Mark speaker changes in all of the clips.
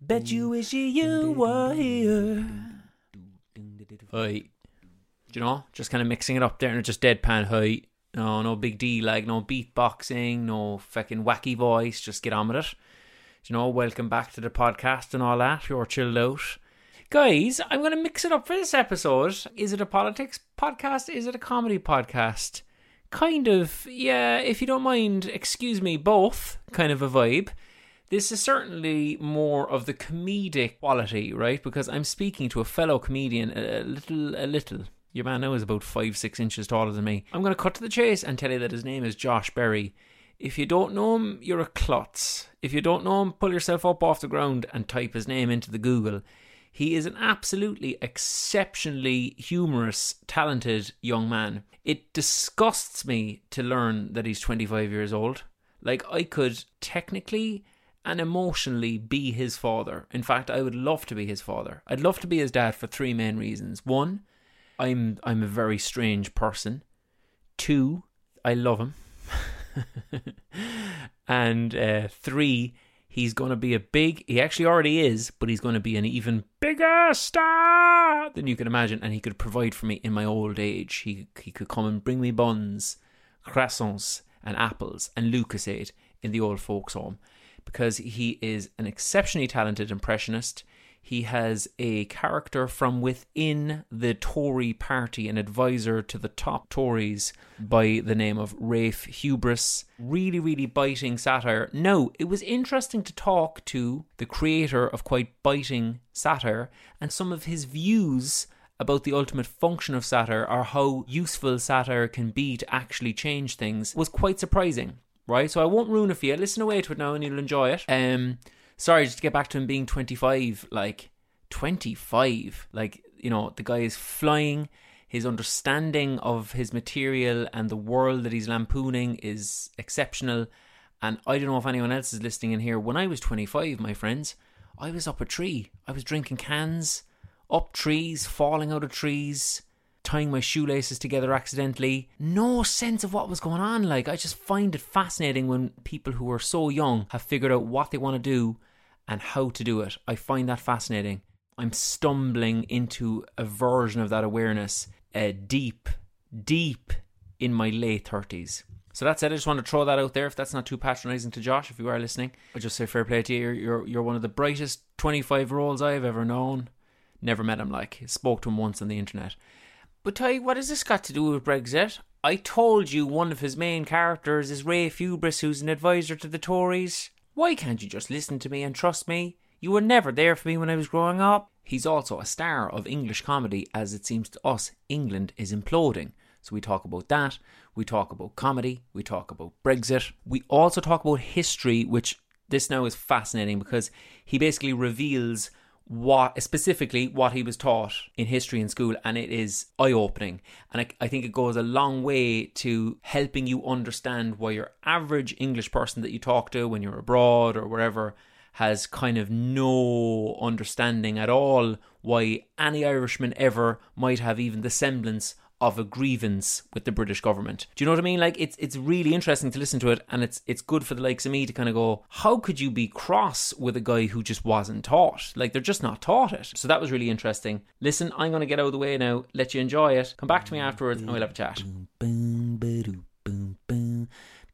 Speaker 1: Bet you wish you were here.
Speaker 2: Do you know? Just kind of mixing it up there and just deadpan height. No, no big D, like no beatboxing, no fucking wacky voice. Just get on with it. You know? Welcome back to the podcast and all that. You're chilled out. Guys, I'm going to mix it up for this episode. Is it a politics podcast? Is it a comedy podcast? Kind of, yeah, if you don't mind, excuse me, both kind of a vibe. This is certainly more of the comedic quality, right? Because I'm speaking to a fellow comedian, a little, a little. Your man now is about five, six inches taller than me. I'm going to cut to the chase and tell you that his name is Josh Berry. If you don't know him, you're a klutz. If you don't know him, pull yourself up off the ground and type his name into the Google. He is an absolutely exceptionally humorous, talented young man. It disgusts me to learn that he's 25 years old. Like, I could technically and emotionally be his father. In fact, I would love to be his father. I'd love to be his dad for three main reasons. One, I'm I'm a very strange person. Two, I love him. and uh, three, he's going to be a big, he actually already is, but he's going to be an even bigger star than you can imagine. And he could provide for me in my old age. He, he could come and bring me buns, croissants, and apples and Lucozade in the old folks' home because he is an exceptionally talented impressionist. He has a character from within the Tory party, an advisor to the top Tories by the name of Rafe Hubris. Really, really biting satire. No, it was interesting to talk to the creator of quite biting satire and some of his views about the ultimate function of satire or how useful satire can be to actually change things was quite surprising. Right? So I won't ruin it for you. Listen away to it now and you'll enjoy it. Um sorry, just to get back to him being 25, like 25, like, you know, the guy is flying. His understanding of his material and the world that he's lampooning is exceptional. And I don't know if anyone else is listening in here. When I was 25, my friends, I was up a tree. I was drinking cans, up trees, falling out of trees, tying my shoelaces together accidentally. No sense of what was going on. Like, I just find it fascinating when people who are so young have figured out what they want to do and how to do it. I find that fascinating. I'm stumbling into a version of that awareness uh, deep, deep in my late 30s. So that's it. I just want to throw that out there. If that's not too patronising to Josh, if you are listening, I just say fair play to you. You're, you're, you're one of the brightest 25 year olds I've ever known. Never met him like. Spoke to him once on the internet. But Ty, what has this got to do with Brexit? I told you one of his main characters is Rafe Hubris, who's an advisor to the Tories. Why can't you just listen to me and trust me? You were never there for me when I was growing up. He's also a star of English comedy, as it seems to us England is imploding. So we talk about that, we talk about comedy, we talk about Brexit, we also talk about history, which this now is fascinating because he basically reveals what specifically what he was taught in history in school and it is eye-opening. And I, I, think it goes a long way to helping you understand why your average english person that you talk to when you're abroad or wherever has kind of no understanding at all why any irishman ever might have even the semblance of a grievance with the British government. Do you know what I mean? Like it's it's really interesting to listen to it and it's it's good for the likes of me to kind of go, how could you be cross with a guy who just wasn't taught? Like they're just not taught it. So that was really interesting. Listen, I'm gonna get out of the way now, let you enjoy it. Come back to me afterwards and we'll have a chat.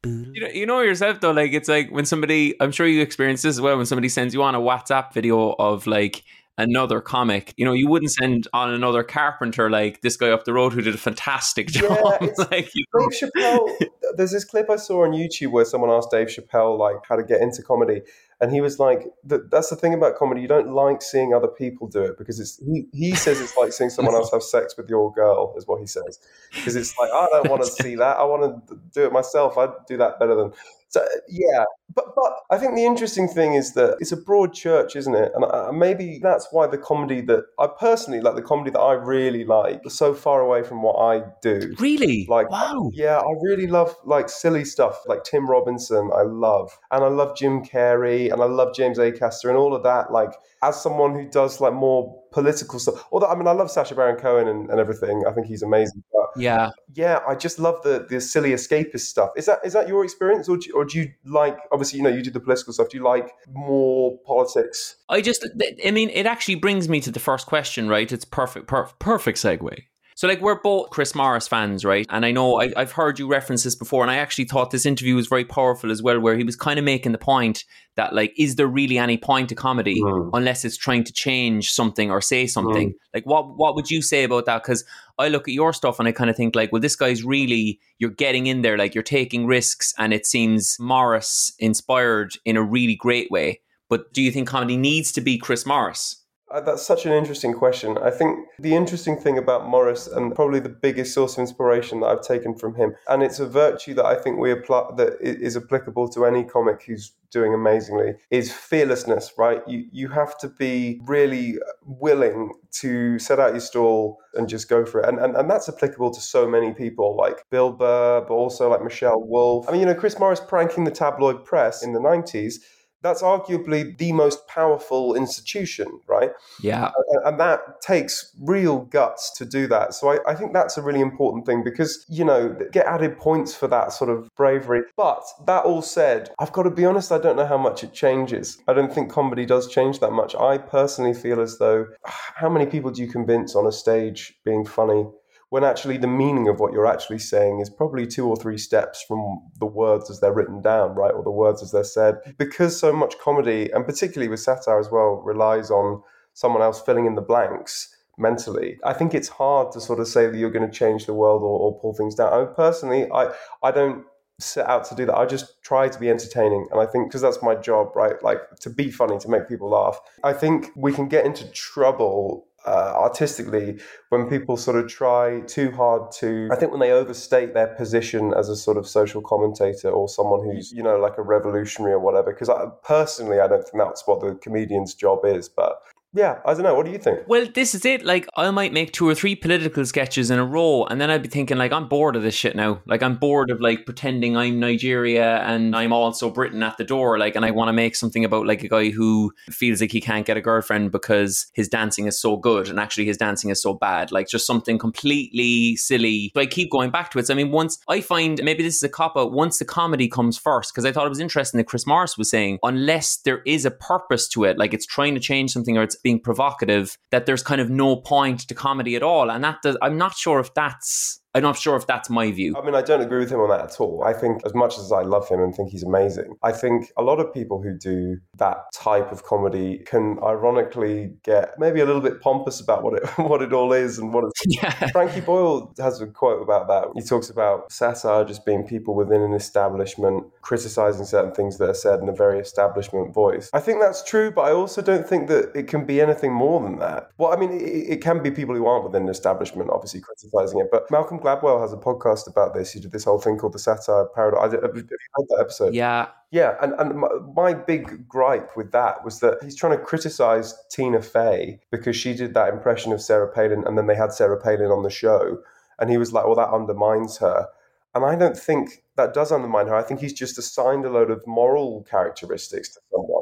Speaker 2: You know, you know yourself though, like it's like when somebody I'm sure you experience this as well when somebody sends you on a WhatsApp video of like another comic. You know, you wouldn't send on another carpenter like this guy up the road who did a fantastic job. Yeah,
Speaker 3: like, you know. Dave Chappelle. There's this clip I saw on YouTube where someone asked Dave Chappelle like how to get into comedy, and he was like, "That's the thing about comedy. You don't like seeing other people do it because it's." He, he says it's like seeing someone else have sex with your girl, is what he says, because it's like I don't want to see that. I want to do it myself. I'd do that better than. So yeah, but but I think the interesting thing is that it's a broad church, isn't it? And uh, maybe that's why the comedy that I personally like, the comedy that I really like, is so far away from what I do.
Speaker 2: Really?
Speaker 3: Like,
Speaker 2: wow.
Speaker 3: Yeah, I really love like silly stuff, like Tim Robinson. I love, and I love Jim Carrey, and I love James Acaster, and all of that. Like, as someone who does like more political stuff, although I mean, I love Sacha Baron Cohen and, and everything. I think he's amazing.
Speaker 2: Yeah.
Speaker 3: yeah, I just love the the silly escapist stuff. Is that is that your experience, or do, you, or do you like? Obviously, you know, you do the political stuff. Do you like more politics?
Speaker 2: I just, I mean, it actually brings me to the first question, right? It's perfect, per- perfect segue. So, like, we're both Chris Morris fans, right? And I know I, I've heard you reference this before, and I actually thought this interview was very powerful as well, where he was kind of making the point that, like, is there really any point to comedy
Speaker 3: Mm.
Speaker 2: unless it's trying to change something or say something? Like, what what would you say about that? Because I look at your stuff and I kind of think, like, well, this guy's really you're getting in there, like, you're taking risks, and it seems Morris inspired in a really great way. But do you think comedy needs to be Chris Morris?
Speaker 3: Uh, that's such an interesting question. I think the interesting thing about Morris, and probably the biggest source of inspiration that I've taken from him, and it's a virtue that I think we apply that is applicable to any comic who's doing amazingly, is fearlessness. Right? You you have to be really willing to set out your stall and just go for it, and and, and that's applicable to so many people, like Bill Burr, but also like Michelle Wolf. I mean, you know, Chris Morris pranking the tabloid press in the '90s. That's arguably the most powerful institution, right?
Speaker 2: Yeah.
Speaker 3: and and that takes real guts to do that. So I, I think that's a really important thing because you know get added points for that sort of bravery. But that all said, I've got to be honest. I don't know how much it changes. I don't think comedy does change that much. I personally feel as though how many people do you convince on a stage being funny? When actually the meaning of what you're actually saying is probably two or three steps from the words as they're written down, right? Or the words as they're said. Because so much comedy, and particularly with satire as well, relies on someone else filling in the blanks mentally. I think it's hard to sort of say that you're going to change the world or, or pull things down. I personally, I I don't set out to do that. I just try to be entertaining, and I think because that's my job, right? Like to be funny, to make people laugh. I think we can get into trouble. Uh, artistically, when people sort of try too hard to, I think when they overstate their position as a sort of social commentator or someone who's, you know, like a revolutionary or whatever. Because I, personally, I don't think that's what the comedian's job is. But yeah, I don't know. What do you think?
Speaker 2: Well, this is it. Like, I might make two or three political sketches in a row, and then I'd be thinking, like, I'm bored of this shit now. Like, I'm bored of like pretending I'm Nigeria and I'm also Britain at the door. Like, and I want to make something about like a guy who feels like he can't get a girlfriend because his dancing is so good, and actually his dancing is so bad. Like, just something completely silly. So I keep going back to it. So, I mean, once I find maybe this is a cop out. Once the comedy comes first, because I thought it was interesting that Chris Morris was saying, unless there is a purpose to it, like it's trying to change something or it's being provocative, that there's kind of no point to comedy at all. And that does, I'm not sure if that's I'm not sure if that's my view.
Speaker 3: I mean, I don't agree with him on that at all. I think, as much as I love him and think he's amazing, I think a lot of people who do that type of comedy can ironically get maybe a little bit pompous about what it what it all is and what it's.
Speaker 2: Yeah.
Speaker 3: Frankie Boyle has a quote about that. He talks about satire just being people within an establishment criticizing certain things that are said in a very establishment voice. I think that's true, but I also don't think that it can be anything more than that. Well, I mean, it, it can be people who aren't within an establishment, obviously criticizing it. But Malcolm Gladwell has a podcast about this. He did this whole thing called the Satire Paradox. Have you heard that episode?
Speaker 2: Yeah.
Speaker 3: Yeah, and, and my, my big gripe with that was that he's trying to criticize Tina Fey because she did that impression of Sarah Palin and then they had Sarah Palin on the show. And he was like, well, that undermines her. And I don't think that does undermine her. I think he's just assigned a load of moral characteristics to someone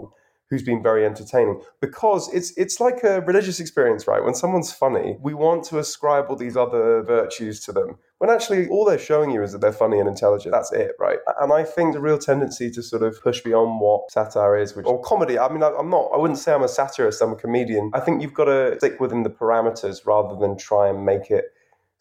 Speaker 3: who's been very entertaining because it's it's like a religious experience, right? When someone's funny, we want to ascribe all these other virtues to them. When actually all they're showing you is that they're funny and intelligent. That's it, right? And I think the real tendency to sort of push beyond what satire is, which or comedy. I mean, I, I'm not. I wouldn't say I'm a satirist. I'm a comedian. I think you've got to stick within the parameters rather than try and make it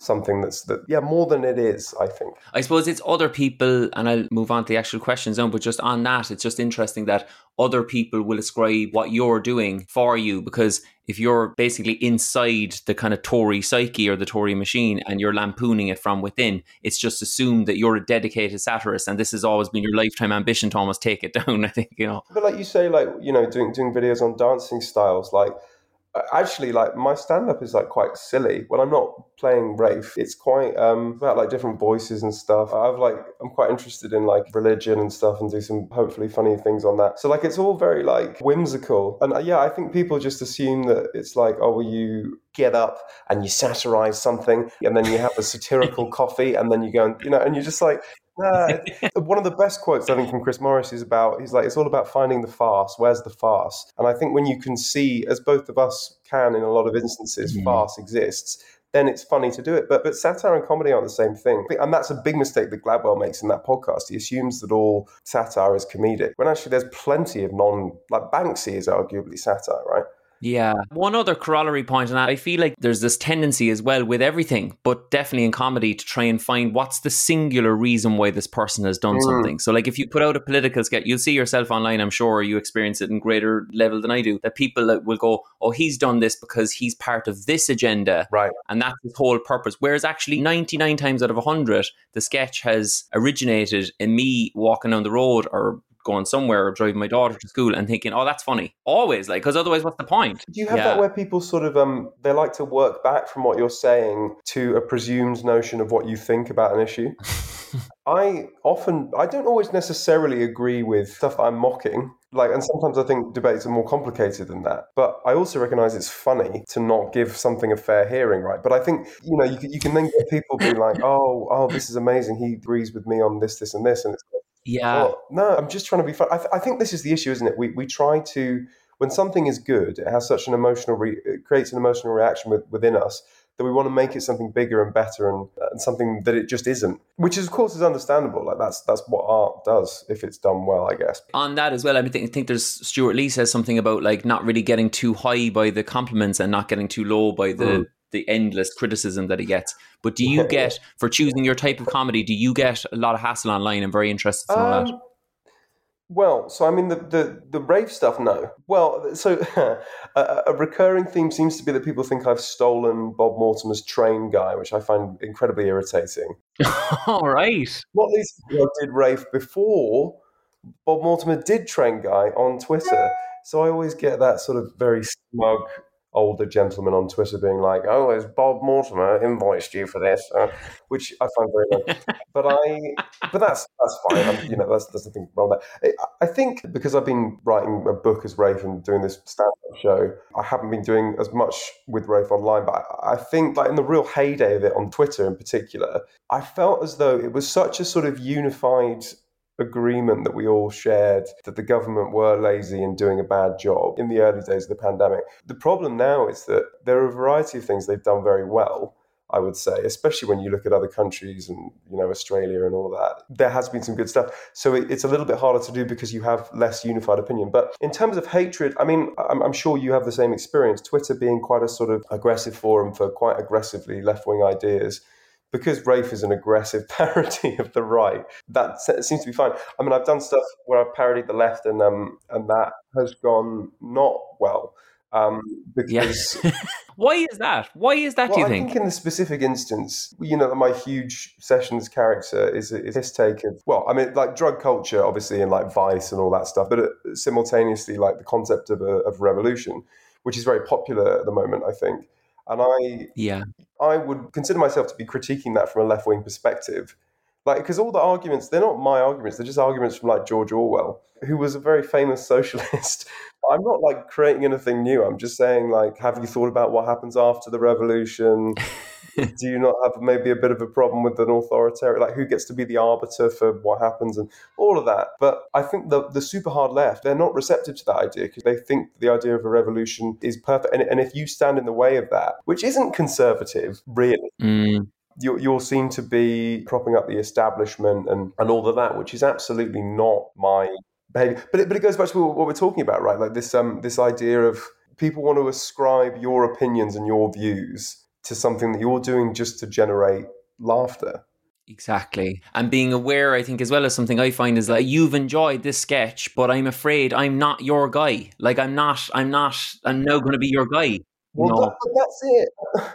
Speaker 3: something that's that yeah more than it is i think
Speaker 2: I suppose it's other people, and I'll move on to the actual questions now, but just on that, it's just interesting that other people will ascribe what you're doing for you because if you're basically inside the kind of Tory psyche or the Tory machine and you're lampooning it from within, it's just assumed that you're a dedicated satirist and this has always been your lifetime ambition to almost take it down, I think, you know.
Speaker 3: but like you say like you know doing doing videos on dancing styles like actually like my stand-up is like quite silly. When i'm not playing rafe it's quite um about like different voices and stuff. I've like i'm quite interested in like religion and stuff and do some hopefully funny things on that. So like it's all very like whimsical. And uh, yeah i think people just assume that it's like oh well you get up and you satirize something and then you have a satirical coffee and then you go and you know and you're just like One of the best quotes I think from Chris Morris is about he's like it's all about finding the farce. Where's the farce? And I think when you can see, as both of us can in a lot of instances,
Speaker 2: Mhm.
Speaker 3: farce exists. then it's funny to do it. But but satire and comedy aren't the same thing. And that's a big mistake that Gladwell makes in that podcast. He assumes that all satire is comedic, when actually there's plenty of non like Banksy is arguably satire, right?
Speaker 2: Yeah. One other corollary point on that, I feel like there's this tendency as well with everything, but definitely in comedy to try and find what's the singular reason why this person has done
Speaker 3: Mm.
Speaker 2: something. So, like if you put out a political sketch, you'll see yourself online, I'm sure you experience it in greater level than I do, that people will go, oh, he's done this because he's part of this agenda.
Speaker 3: Right.
Speaker 2: And that's his whole purpose. Whereas actually 99 times out of 100, the sketch has originated in me walking down the road or going somewhere or driving my daughter to school and thinking, oh, that's funny. Always, like, because otherwise, what's the point?
Speaker 3: Do you have
Speaker 2: Yeah.
Speaker 3: that where people sort of um they like to work back from what you're saying to a presumed notion of what you think about an issue? I often I don't always necessarily agree with stuff I'm mocking. Like and sometimes I think debates are more complicated than that. But I also recognize it's funny to not give something a fair hearing, right? But I think, you know, you can, you can then get people being like, "Oh, oh, this is amazing. He agrees with me on this this and this." And it's
Speaker 2: Yeah.
Speaker 3: well, no, I'm just trying to be fun. I, th- I think this is the issue, isn't it? We we try to when something is good, it has such an emotional, re- it creates an emotional reaction with, within us that we want to make it something bigger and better and, and something that it just isn't. Which, is, of course, is understandable. Like that's that's what art does if it's done well, I guess.
Speaker 2: on that as well, I mean, I think there's Stewart Lee says something about like not really getting too high by the compliments and not getting too low by the
Speaker 3: Mm.
Speaker 2: The endless criticism that he gets. But do you get for choosing your type of comedy? Do you get a lot of hassle online? I'm very interested to know that.
Speaker 3: Um, well, so I mean the, the the Rafe stuff. No. Well, so a, a recurring theme seems to be that people think I've stolen Bob Mortimer's train guy, which I find incredibly irritating.
Speaker 2: All right.
Speaker 3: Not least I did Rafe before Bob Mortimer did train guy on Twitter. So I always get that sort of very smug older gentleman on Twitter being like, "Oh, has Bob Mortimer invoiced you for this?" Uh, which I find very annoying. but I, but that's that's fine. I'm, you know, that's there's nothing wrong with that. I, I think because I've been writing a book as Rafe and doing this stand-up show, I haven't been doing as much with Rafe online. But I, I think, like in the real heyday of it on Twitter in particular, I felt as though it was such a sort of unified agreement that we all shared that the government were lazy and doing a bad job in the early days of the pandemic. The problem now is that there are a variety of things they've done very well. I would say, especially when you look at other countries and you know Australia and all that, there has been some good stuff. So it, it's a little bit harder to do because you have less unified opinion. But in terms of hatred, I mean, I'm, I'm sure you have the same experience. Twitter being quite a sort of aggressive forum for quite aggressively left wing ideas because Rafe is an aggressive parody of the right, that seems to be fine. I mean, I've done stuff where I've parodied the left, and um, and that has gone not well um, because.
Speaker 2: Why is that? Why is that?
Speaker 3: Well,
Speaker 2: do you
Speaker 3: I
Speaker 2: think?
Speaker 3: think in the specific instance, you know, my huge sessions character is, is his take of, well, I mean, like drug culture, obviously, and like vice and all that stuff, but uh, simultaneously, like the concept of a of revolution, which is very popular at the moment, I think. And I,
Speaker 2: yeah.
Speaker 3: I would consider myself to be critiquing that from a left wing perspective. Like, because all the arguments, they're not my arguments, they're just arguments from like George Orwell, who was a very famous socialist. I'm not like creating anything new. I'm just saying, like, have you thought about what happens after the revolution? Do you not have maybe a bit of a problem with an authoritarian? Like, who gets to be the arbiter for what happens and all of that? But I think the, the super hard left, they're not receptive to that idea because they think the idea of a revolution is perfect. And, and if you stand in the way of that, which isn't conservative, really,
Speaker 2: Mm.
Speaker 3: you, you'll seem to be propping up the establishment and, and all of that, which is absolutely not my behavior. But it, but it goes back to what we're talking about, right? Like this um this idea of people want to ascribe your opinions and your views to something that you're doing just to generate laughter.
Speaker 2: Exactly. And being aware, I think, as well as something I find is like you've enjoyed this sketch, but I'm afraid I'm not your guy. Like I'm not, I'm not, I'm now going to be your guy.
Speaker 3: Well, that, that's it.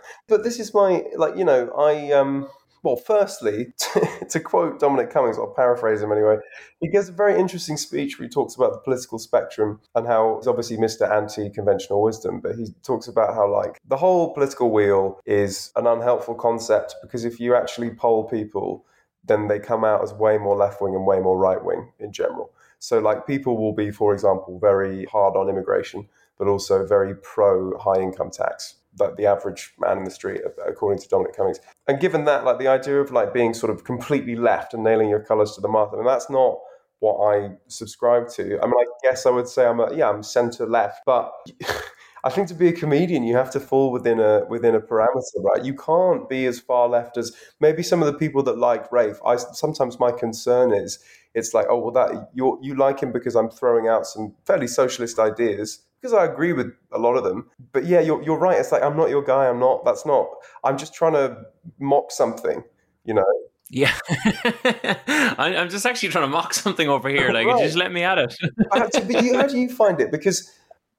Speaker 3: But this is my like you know I um well firstly to, quote Dominic Cummings, I'll paraphrase him anyway. He gives a very interesting speech where he talks about the political spectrum and how he's obviously Mr. Anti-conventional wisdom, but he talks about how like the whole political wheel is an unhelpful concept because if you actually poll people, then they come out as way more left wing and way more right wing in general. So like people will be, for example, very hard on immigration but also very pro high income tax, like the average man in the street, uh, according to Dominic Cummings. And given that, like the idea of like being sort of completely left and nailing your colours to the mast, I mean, that's not what I subscribe to. I mean, I guess I would say I'm a, yeah, I'm centre left, but I think to be a comedian, you have to fall within a within a parameter, right? You can't be as far left as maybe some of the people that like Rafe. I sometimes my concern is it's like, oh well, that you you like him because I'm throwing out some fairly socialist ideas because I agree with a lot of them. But yeah, you're you're right. It's like I'm not your guy. I'm not. That's not. I'm just trying to mock something. You know.
Speaker 2: Yeah, I'm just actually trying to mock something over here. Like, right. just let me at it.
Speaker 3: how, do you, how do you find it? Because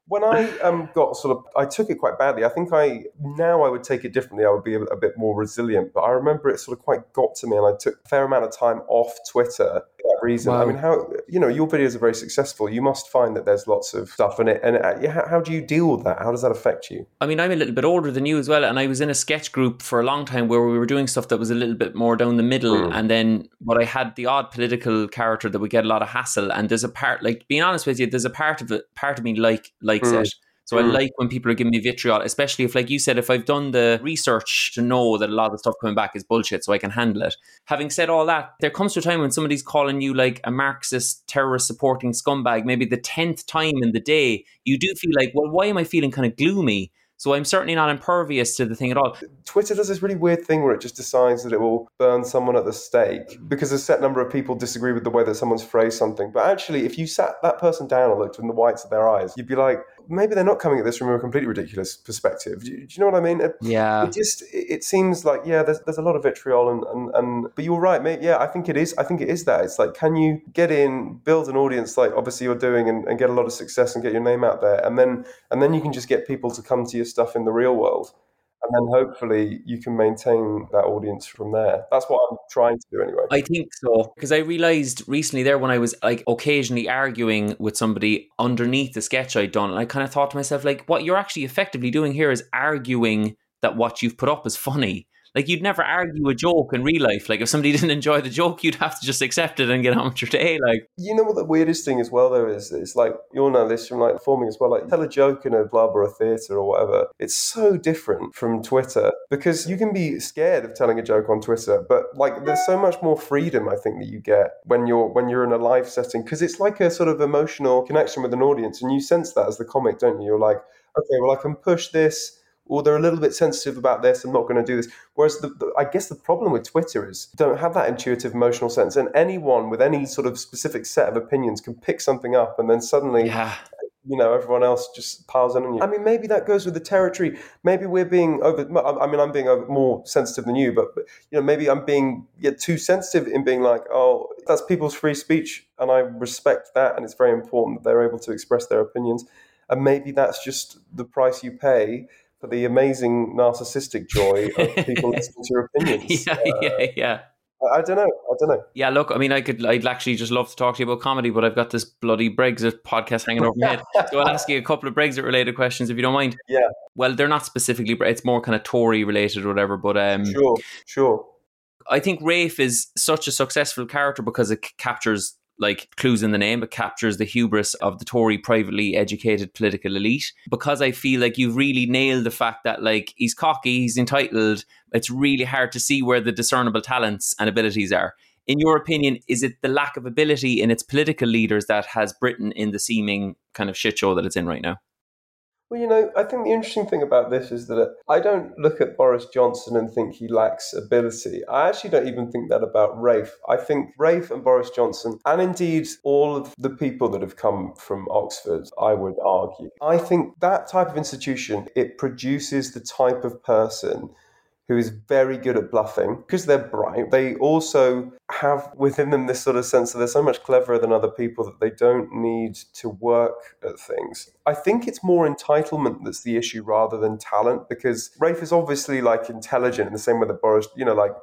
Speaker 3: when I um, got sort of, I took it quite badly. I think I now I would take it differently. I would be a, a, bit more resilient. But I remember it sort of quite got to me, and I took a fair amount of time off Twitter for that reason. Wow. I mean, how you know your videos are very successful. You must find that there's lots of stuff in it. And uh, how, how do you deal with that? How does that affect you?
Speaker 2: I mean, I'm a little bit older than you as well, and I was in a sketch group for a long time where we were doing stuff that was a little bit more down the middle, mm. and then but I had the odd political character that would get a lot of hassle. And there's a part, like being honest with you, there's a part of it, part of me like likes mm. it so mm. I like when people are giving me vitriol, especially if, like you said, if I've done the research to know that a lot of the stuff coming back is bullshit, so I can handle it. Having said all that, there comes to a time when somebody's calling you like a Marxist terrorist supporting scumbag, maybe the tenth time in the day, you do feel like, well, why am I feeling kind of gloomy? So I'm certainly not impervious to the thing at all.
Speaker 3: Twitter does this really weird thing where it just decides that it will burn someone at the stake mm. because a set number of people disagree with the way that someone's phrased something. But actually, if you sat that person down and looked in the whites of their eyes, you'd be like, maybe they're not coming at this from a completely ridiculous perspective. Do you, do you know what I mean? It,
Speaker 2: yeah.
Speaker 3: It just it seems like yeah, there's there's a lot of vitriol and and, and but you're right, mate. Yeah, I think it is. I think it is that. It's like can you get in, build an audience like obviously you're doing, and, and get a lot of success and get your name out there, and then and then you can just get people to come to your stuff in the real world and then hopefully you can maintain that audience from there. That's what I'm trying to do anyway.
Speaker 2: I think so because I realized recently there when I was like occasionally arguing with somebody underneath the sketch I'd done, and I kind of thought to myself like, what you're actually effectively doing here is arguing that what you've put up is funny. Like you'd never argue a joke in real life. Like if somebody didn't enjoy the joke, you'd have to just accept it and get on with your day. Like
Speaker 3: you know what the weirdest thing as well though is it's like you'll know this from like performing as well. Like tell a joke in a club or a theatre or whatever. It's so different from Twitter because you can be scared of telling a joke on Twitter, but like there's so much more freedom I think that you get when you're when you're in a live setting because it's like a sort of emotional connection with an audience and you sense that as the comic, don't you? You're like, okay, well I can push this or they're a little bit sensitive about this. I'm not going to do this. Whereas the, the, I guess the problem with Twitter is don't have that intuitive emotional sense, and anyone with any sort of specific set of opinions can pick something up, and then suddenly.
Speaker 2: Yeah.
Speaker 3: You know, everyone else just piles in on you. I mean, maybe that goes with the territory. Maybe we're being over. I mean, I'm being more sensitive than you, but, but you know, maybe I'm being yeah, too sensitive in being like, oh, that's people's free speech, and I respect that, and it's very important that they're able to express their opinions. And maybe that's just the price you pay for the amazing narcissistic joy of people listening to your opinions.
Speaker 2: Yeah, uh, yeah, yeah.
Speaker 3: I don't know. I don't know.
Speaker 2: Yeah, look, I mean, I could, I'd actually just love to talk to you about comedy, but I've got this bloody Brexit podcast hanging over my head. So I'll ask you a couple of Brexit related questions if you don't mind.
Speaker 3: Yeah.
Speaker 2: Well, they're not specifically, Brexit, it's more kind of Tory related or whatever, but um,
Speaker 3: sure, sure.
Speaker 2: I think Rafe is such a successful character because it captures like clues in the name, but captures the hubris of the Tory privately educated political elite. Because I feel like you've really nailed the fact that like he's cocky, he's entitled. It's really hard to see where the discernible talents and abilities are. In your opinion, is it the lack of ability in its political leaders that has Britain in the seeming kind of shit show that it's in right now?
Speaker 3: Well, you know, I think the interesting thing about this is that I don't look at Boris Johnson and think he lacks ability. I actually don't even think that about Rafe. I think Rafe and Boris Johnson, and indeed all of the people that have come from Oxford, I would argue, I think that type of institution, it produces the type of person who is very good at bluffing because they're bright. They also have within them this sort of sense that they're so much cleverer than other people that they don't need to work at things. I think it's more entitlement that's the issue rather than talent because Rafe is obviously like intelligent in the same way that Boris, you know, like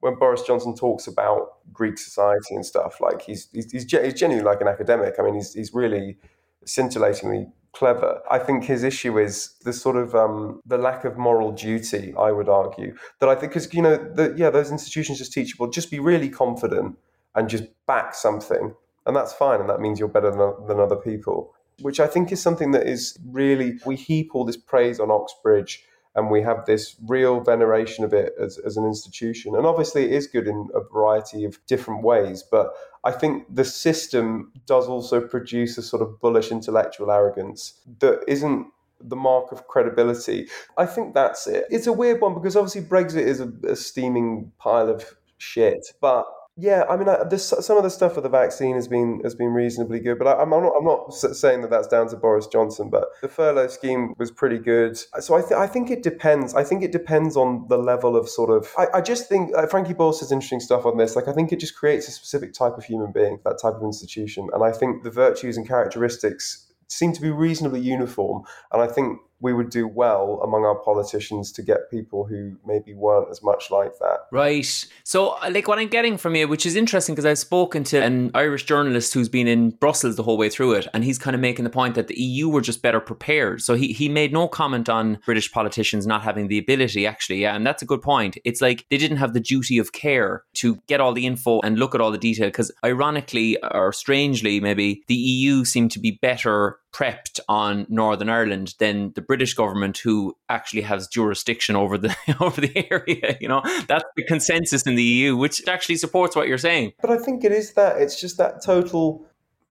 Speaker 3: when Boris Johnson talks about Greek society and stuff, like he's he's, he's, genuinely like an academic. I mean, he's he's really scintillatingly clever. I think his issue is the sort of um, the lack of moral duty. I would argue that I think because you know the, yeah those institutions just teach well just be really confident and just back something and that's fine and that means you're better than, than other people. Which I think is something that is really we heap all this praise on Oxbridge and we have this real veneration of it as, as an institution. And obviously, it is good in a variety of different ways, but I think the system does also produce a sort of bullish intellectual arrogance that isn't the mark of credibility. I think that's it. It's a weird one because obviously Brexit is a, a steaming pile of shit, but yeah, I mean, I, this, some of the stuff with the vaccine has been has been reasonably good, but I, am not I'm not saying that that's down to Boris Johnson. But the furlough scheme was pretty good. So I th- I think it depends. I think it depends on the level of sort of. I, I just think uh, Frankie Boyle says interesting stuff on this. Like I think it just creates a specific type of human being, that type of institution, and I think the virtues and characteristics seem to be reasonably uniform. And I think we would do well among our politicians to get people who maybe weren't as much like that.
Speaker 2: Right. So, uh, like, what I'm getting from you, which is interesting because I've spoken to an Irish journalist who's been in Brussels the whole way through it, and he's kind of making the point that the EU were just better prepared. So, he, he made no comment on British politicians not having the ability, actually. Yeah. And that's a good point. It's like they didn't have the duty of care to get all the info and look at all the detail because, ironically or strangely, maybe the EU seemed to be better prepped on Northern Ireland than the British government, who actually has jurisdiction over the over the area. You know, that's the consensus in the EU, which actually supports what you're saying.
Speaker 3: But I think it is that it's just that total.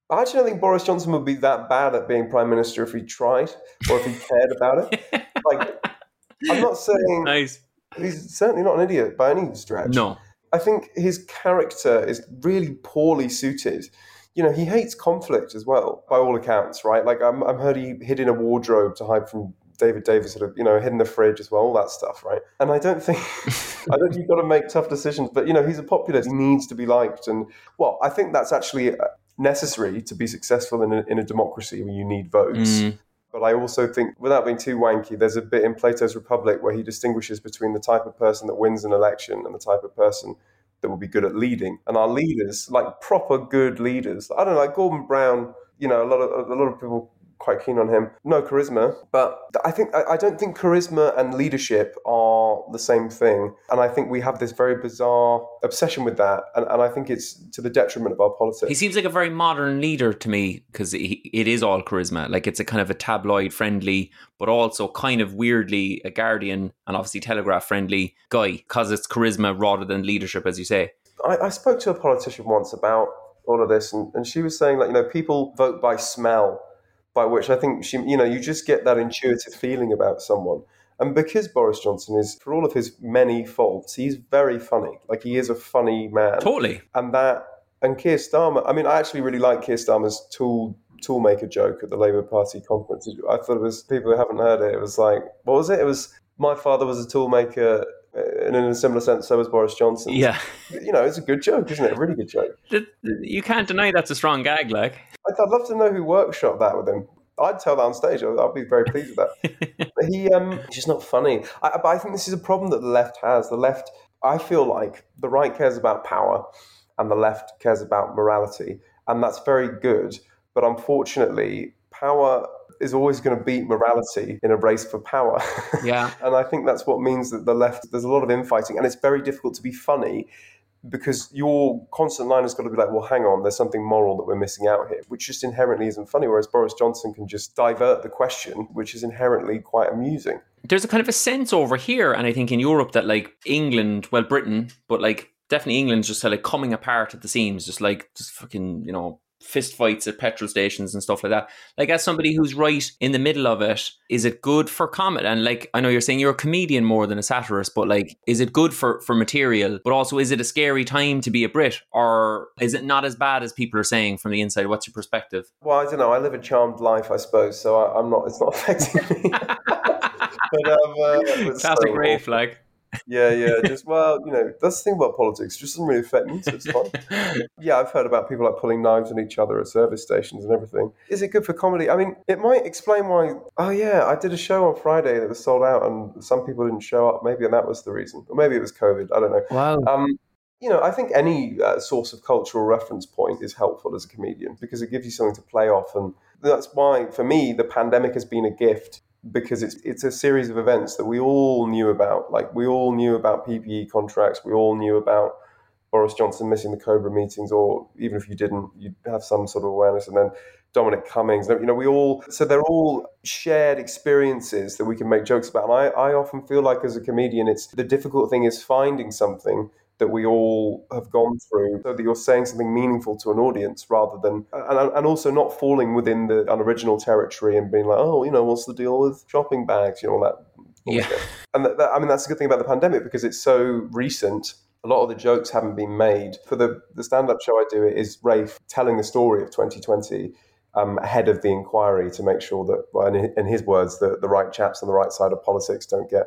Speaker 3: I actually don't think Boris Johnson would be that bad at being prime minister if he tried or if he cared about it. like, I'm not saying
Speaker 2: nice.
Speaker 3: he's certainly not an idiot by any stretch.
Speaker 2: No,
Speaker 3: I think his character is really poorly suited you know, he hates conflict as well, by all accounts, right? Like I'm, I'm heard he hid in a wardrobe to hide from David Davis, sort of, you know, hid in the fridge as well, all that stuff, right? And I don't think, I don't think you've got to make tough decisions, but you know, he's a populist. He needs to be liked, and well, I think that's actually uh, necessary to be successful in a, in a democracy where you need votes. Mm. But I also think, without being too wanky, there's a bit in Plato's Republic where he distinguishes between the type of person that wins an election and the type of person that will be good at leading. And our leaders, like proper good leaders, I don't know, like Gordon Brown, you know, a lot of a lot of people quite keen on him. No charisma, but I think I, don't think charisma and leadership are the same thing. And I think we have this very bizarre obsession with that, and, and I think it's to the detriment of our politics.
Speaker 2: He seems like a very modern leader to me because it is all charisma. Like it's a kind of a tabloid friendly, but also kind of weirdly a Guardian and obviously Telegraph friendly guy because it's charisma rather than leadership, as you say.
Speaker 3: I, I spoke to a politician once about all of this, and, and she was saying like you know people vote by smell by which I think she, you know, you just get that intuitive feeling about someone. And because Boris Johnson is, for all of his many faults, he's very funny. Like he is a funny man.
Speaker 2: Totally.
Speaker 3: And that, and Keir Starmer. I mean, I actually really like Keir Starmer's tool toolmaker joke at the Labour Party conference. I thought it was people who haven't heard it. It was like, what was it? It was my father was a toolmaker and in a similar sense, so was Boris Johnson.
Speaker 2: Yeah,
Speaker 3: you know, it's a good joke, isn't it? A really good joke.
Speaker 2: You can't deny that's a strong gag, like.
Speaker 3: I'd, I'd love to know who workshopped that with him. I'd tell that on stage. I'd, I'll be very pleased with that. but he, um, he's just not funny. I, but I think this is a problem that the left has. The left, I feel like the right cares about power, and the left cares about morality, and that's very good. But unfortunately, power is always going to beat morality in a race for power.
Speaker 2: Yeah.
Speaker 3: and I think that's what means that the left, there's a lot of infighting, and it's very difficult to be funny because your constant line has got to be like, well, hang on, there's something moral that we're missing out here, which just inherently isn't funny. Whereas Boris Johnson can just divert the question, which is inherently quite amusing.
Speaker 2: There's a kind of a sense over here, and I think in Europe that like England, well, Britain, but like definitely England's just like coming apart at the seams, just like just fucking, you know, fist fights at petrol stations and stuff like that. Like as somebody who's right in the middle of it, is it good for comedy? And like I know you're saying you're a comedian more than a satirist, but like is it good for for material? But also is it a scary time to be a Brit, or is it not as bad as people are saying from the inside? What's your perspective?
Speaker 3: Well, I don't know. I live a charmed life, I suppose, so I, am not. It's not affecting me. but um, uh,
Speaker 2: classic Rafe, like
Speaker 3: yeah, yeah. Just well, you know, that's the thing about politics. It just doesn't really affect me, so it's fine. yeah, I've heard about people like pulling knives on each other at service stations and everything. Is it good for comedy? I mean, it might explain why. Oh yeah, I did a show on Friday that was sold out, and some people didn't show up. Maybe that was the reason, or maybe it was COVID. I don't know.
Speaker 2: Wow.
Speaker 3: Um, you know, I think any uh, source of cultural reference point is helpful as a comedian because it gives you something to play off, and that's why, for me, the pandemic has been a gift because it's it's a series of events that we all knew about. Like we all knew about PPE contracts, we all knew about Boris Johnson missing the Cobra meetings, or even if you didn't, you'd have some sort of awareness. And then Dominic Cummings, you know, we all so they're all shared experiences that we can make jokes about. And I, I often feel like as a comedian, it's the difficult thing is finding something that we all have gone through so that you're saying something meaningful to an audience rather than and, and also not falling within the unoriginal territory and being like oh you know what's the deal with shopping bags you know all that
Speaker 2: Yeah.
Speaker 3: and that, that, I mean that's a good thing about the pandemic because it's so recent. A lot of the jokes haven't been made. For the the stand up show I do, it is Rafe telling the story of 2020 um, ahead of the inquiry to make sure that, well, in, in his words, the, the right chaps on the right side of politics don't get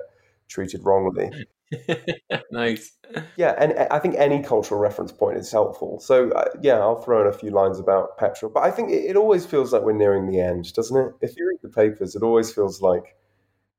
Speaker 3: treated wrongly.
Speaker 2: nice.
Speaker 3: Yeah, and I think any cultural reference point is helpful. So uh, yeah, I'll throw in a few lines about petrol, but I think it, it always feels like we're nearing the end, doesn't it? If you read the papers, it always feels like,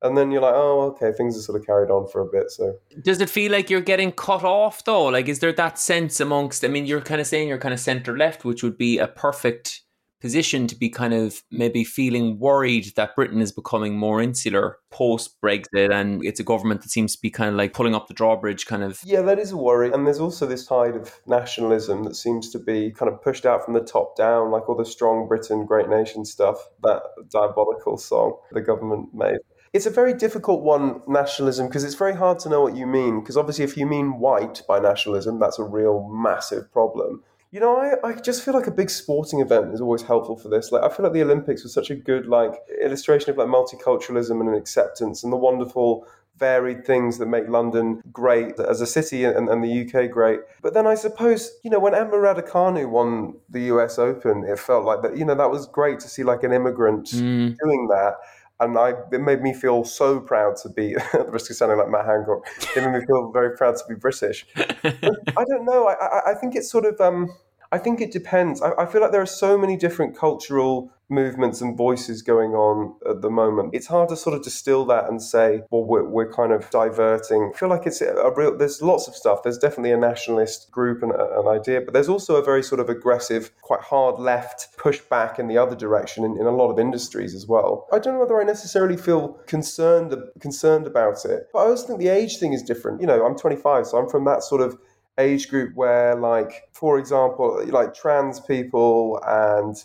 Speaker 3: and then you're like, oh, okay, things are sort of carried on for a bit. So
Speaker 2: Does it feel like you're getting cut off though? Like, is there that sense amongst? I mean, you're kind of saying you're kind of centre left, which would be a perfect position to be kind of maybe feeling worried that Britain is becoming more insular post Brexit, and it's a government that seems to be kind of like pulling up the drawbridge, kind of.
Speaker 3: Yeah, that is a worry. And there's also this tide of nationalism that seems to be kind of pushed out from the top down, like all the strong Britain, great nation stuff, that diabolical song the government made. It's a very difficult one, nationalism, because it's very hard to know what you mean. Because obviously, if you mean white by nationalism, that's a real massive problem. You know, I, I just feel like a big sporting event is always helpful for this. Like, I feel like the Olympics was such a good like illustration of like multiculturalism and acceptance and the wonderful varied things that make London great as a city and, and the UK great. But then I suppose, you know, when Emma Raducanu won the US Open, it felt like that, you know, that was great to see like an immigrant
Speaker 2: Mm.
Speaker 3: doing that. And I, it made me feel so proud to be, at the risk of sounding like Matt Hancock, it made me feel very proud to be British. I don't know. I, I, I think it's sort of. Um, I think it depends. I, I feel like there are so many different cultural movements and voices going on at the moment. It's hard to sort of distill that and say, well, we're, we're kind of diverting. I feel like it's a real. There's lots of stuff. There's definitely a nationalist group and a- an idea, but there's also a very sort of aggressive, quite hard left push back in the other direction in, in a lot of industries as well. I don't know whether I necessarily feel concerned concerned about it, but I also think the age thing is different. You know, I'm 25, so I'm from that sort of age group where, like, for example, like trans people and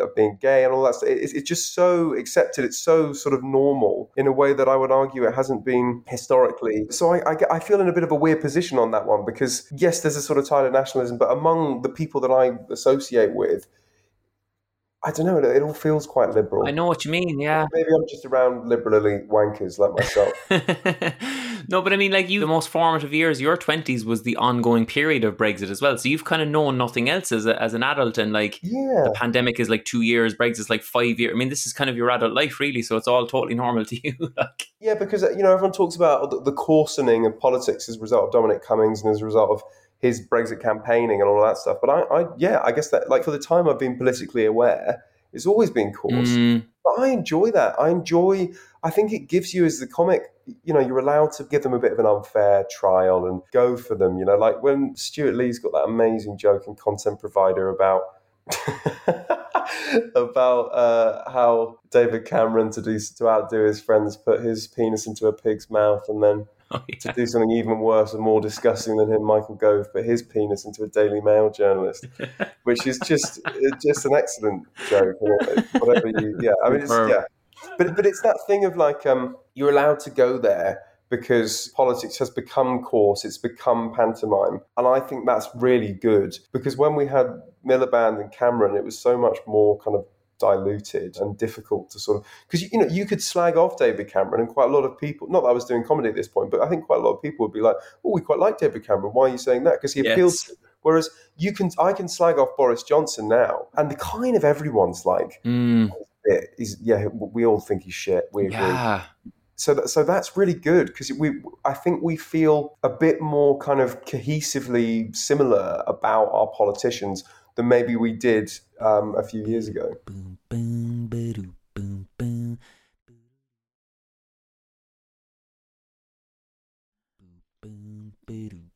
Speaker 3: uh, being gay and all that stuff, it's, it's just so accepted. It's so sort of normal in a way that I would argue it hasn't been historically. So I, I, I feel in a bit of a weird position on that one because, yes, there's a sort of tide of nationalism, but among the people that I associate with, I don't know, it, it all feels quite liberal.
Speaker 2: I know what you mean, yeah.
Speaker 3: Maybe I'm just around liberally wankers like myself.
Speaker 2: no, but I mean, like you, the most formative years, your twenties was the ongoing period of Brexit as well. So you've kind of known nothing else as a, as an adult, and like
Speaker 3: yeah.
Speaker 2: the pandemic is like two years, Brexit is like five years. I mean, this is kind of your adult life, really. So it's all totally normal to you. like,
Speaker 3: Yeah, because you know everyone talks about the, the coarsening of politics as a result of Dominic Cummings and as a result of his Brexit campaigning and all that stuff. But I, I yeah, I guess that like for the time I've been politically aware, it's always been coarse.
Speaker 2: mm,
Speaker 3: But I enjoy that. I enjoy. I think it gives you as the comic, you know, you're allowed to give them a bit of an unfair trial and go for them. You know, like when Stewart Lee's got that amazing joke in Content Provider about. about uh, how David Cameron to do to outdo his friends put his penis into a pig's mouth and then
Speaker 2: oh,
Speaker 3: to do something even worse and more disgusting than him, Michael Gove put his penis into a Daily Mail journalist, which is just just an excellent joke. Whatever you, yeah, I mean, it's, yeah, but but it's that thing of like um, you're allowed to go there because politics has become coarse, it's become pantomime, and I think that's really good because when we had Miliband and Cameron, it was so much more kind of diluted and difficult to sort of because you know you could slag off David Cameron and quite a lot of people not that I was doing comedy at this point but I think quite a lot of people would be like oh we quite like David Cameron. Why are you saying that? Because he appeals
Speaker 2: Yes.
Speaker 3: to whereas you can I can slag off Boris Johnson now and the kind of everyone's like
Speaker 2: Mm,
Speaker 3: "Yeah, yeah we all think he's shit. We agree.
Speaker 2: Yeah.
Speaker 3: So that, so that's really good because we I think we feel a bit more kind of cohesively similar about our politicians than maybe we did um, a few years ago.
Speaker 1: Boom, boom, ba-doo, boom, boom. Boom, boom,